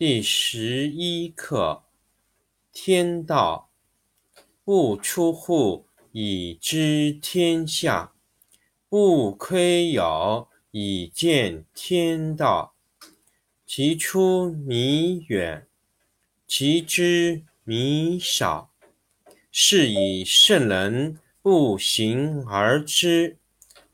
第十一课：天道不出户，以知天下；不窥牖，以见天道。其出弥远，其知弥少。是以圣人不行而知，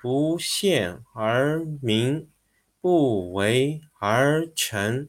不见而明，不为而成。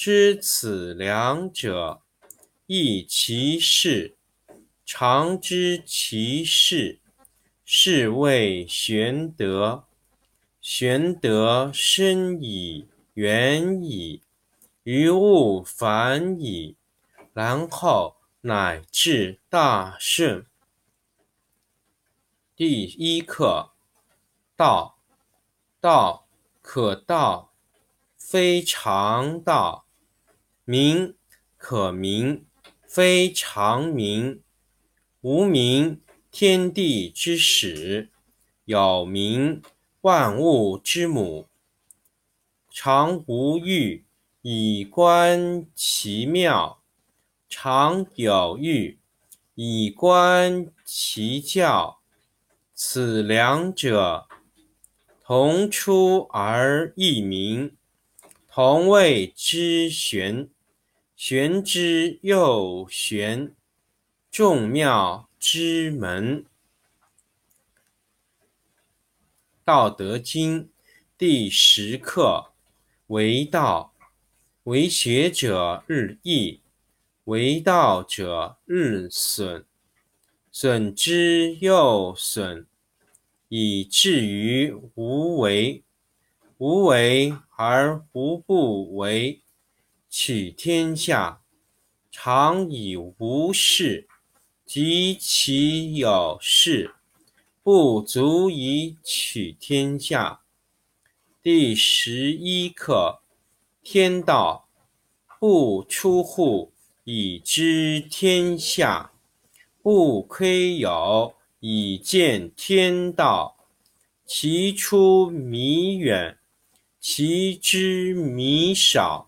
知此两者，亦其事；常知其事，是谓玄德。玄德深矣，远矣，于物反矣，然后乃至大顺。第一课：道，道可道，非常道；名可名，非常名。无名，天地之始；有名，万物之母。常无欲，以观其妙；常有欲，以观其徼。此两者，同出而异名，同谓之玄。玄之又玄，众妙之门。道德经第十课：为道，为学者日益，为道者日损，损之又损，以至于无为。无为而无不为。取天下常以无事，及其有事，不足以取天下。第十一课：天道不出户，以知天下；不窥牖，以见天道。其出弥远，其知弥少。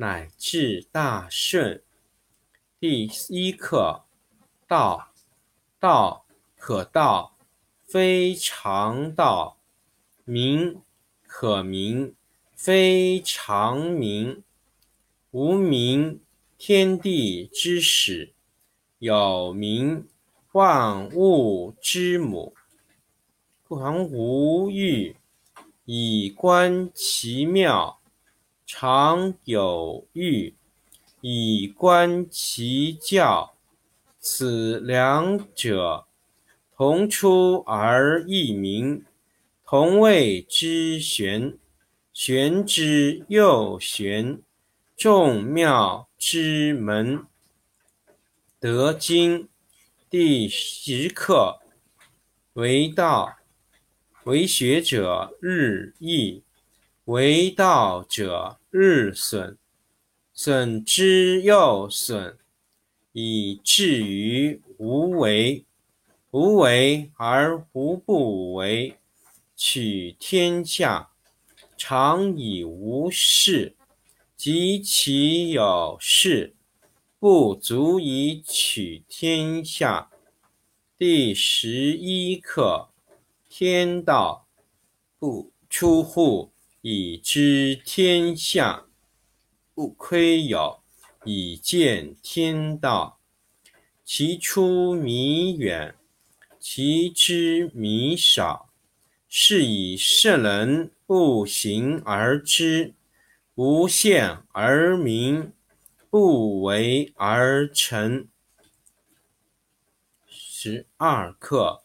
乃至大顺。第一课：道，道可道，非常道；名可名，非常名。无名，天地之始；有名，万物之母。故常无欲，以观其妙。常有欲，以观其教。此两者，同出而异名，同谓之玄。玄之又玄，众妙之门。德经第十课：为道，为学者日益，为道者日损，损之又损，以至于无为。无为而无不为，取天下常以无事，及其有事。不足以取天下。第十一课：天道不出户，以知天下；不窥有，以见天道。其出弥远，其知弥少。是以圣人不行而知，不见而明。不为而成。十二课：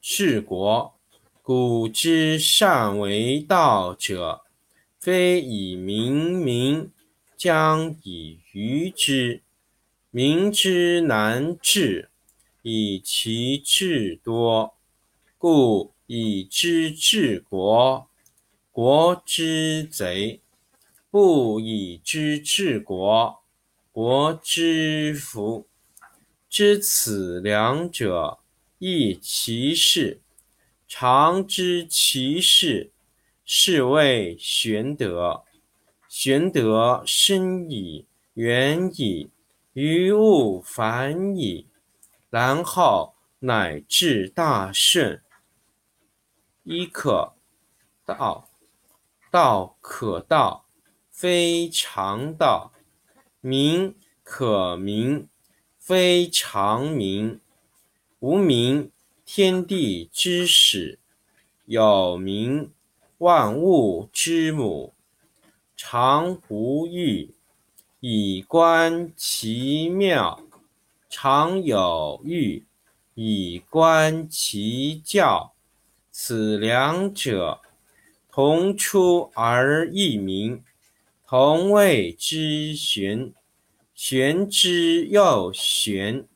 治国。古之善为道者，非以明民，将以愚之。民之难治，以其智多。故以知治国。国之贼，不以知治国。国之福，知此两者，亦其事。常知其事，是谓玄德。玄德深矣，远矣，于物反矣，然后乃至大顺。一可道，道可道，非常道。名可名，非常名。无名，天地之始；有名，万物之母。常无欲，以观其妙；常有欲，以观其教。此两者，同出而异名。同谓之玄，玄之又玄，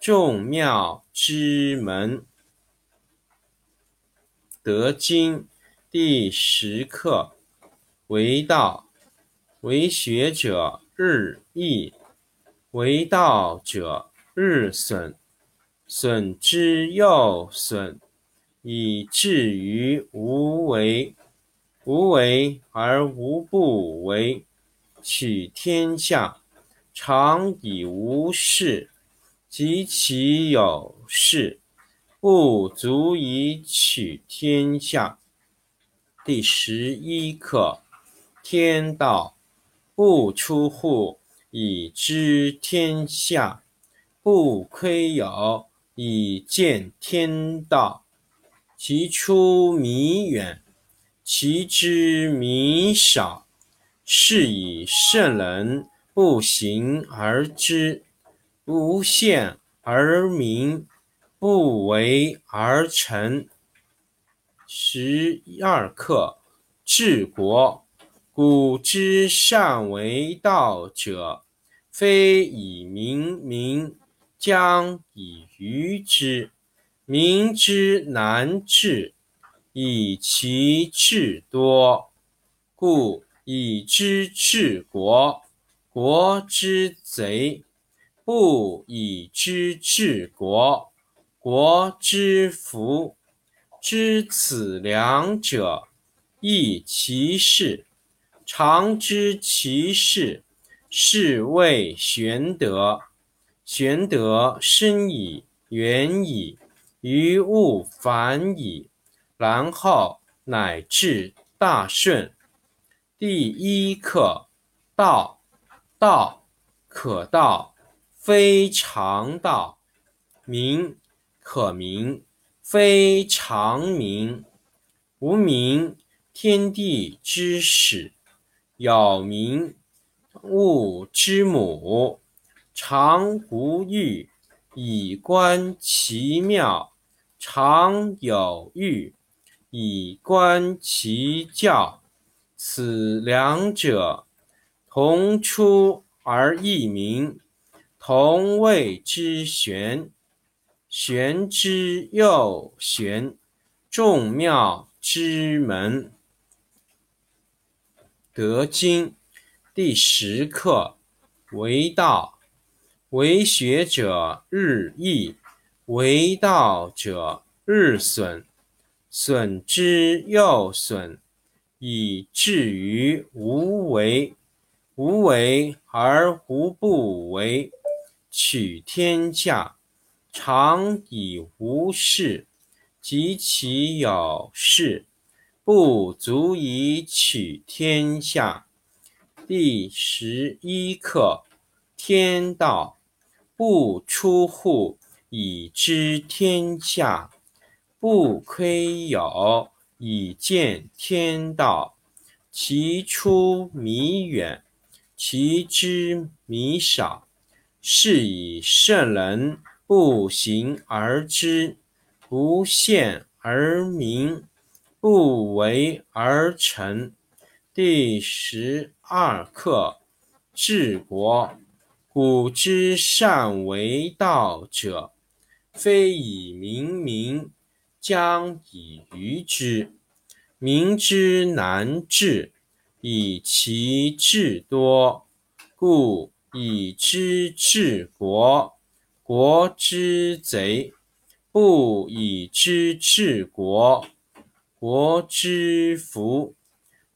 众妙之门。德经第十课：为道，为学者日益，为道者日损，损之又损，以至于无为。无为而无不为，取天下常以无事，及其有事，不足以取天下。第十一课：天道不出户，以知天下；不窥有，以见天道。其出弥远。其知弥少，是以圣人不行而知，不见而明，不为而成。十二课：治国。古之善为道者，非以明民，将以愚之。民之难治。以其智多，故以知治国。国之贼，不以知治国。国之福，知此两者，亦其事。常知其事，是谓玄德。玄德深矣，远矣，于物反矣。然后乃至大顺。第一课：道，道可道，非常道；名可名，非常名。无名，天地之始；有名，物之母。常无欲，以观其妙；常有欲，以观其教。此两者，同出而异名，同谓之玄。玄之又玄，众妙之门。德经第十课：为道，为学者日益，为道者日损，损之又损，以至于无为。无为而无不为。取天下常以无事，及其有事。不足以取天下。第十一课：天道不出户，以知天下；不窥牖，以见天道。其出弥远，其知弥少。是以圣人不行而知，不见而明。不为而成。第十二课：治国。古之善为道者，非以明民，将以愚之。民之难治，以其智多。故以知治国。国之贼，不以知治国。国之福，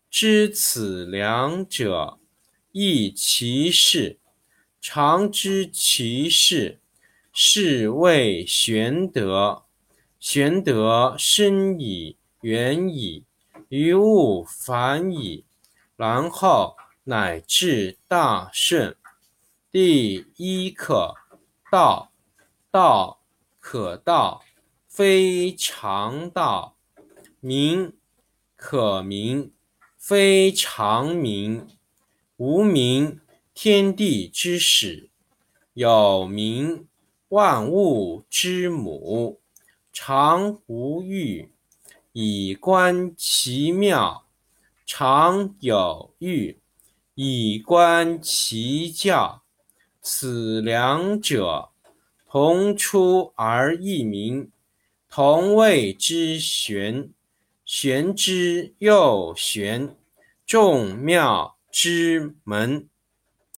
知此两者，亦其事。常知其事，是谓玄德。玄德深矣，远矣，于物反矣，然后乃至大顺。第一课：道，道可道，非常道。名可名，非常名。无名，天地之始；有名，万物之母。常无欲，以观其妙；常有欲，以观其教。此两者，同出而异名，同谓之玄。玄之又玄，众妙之门。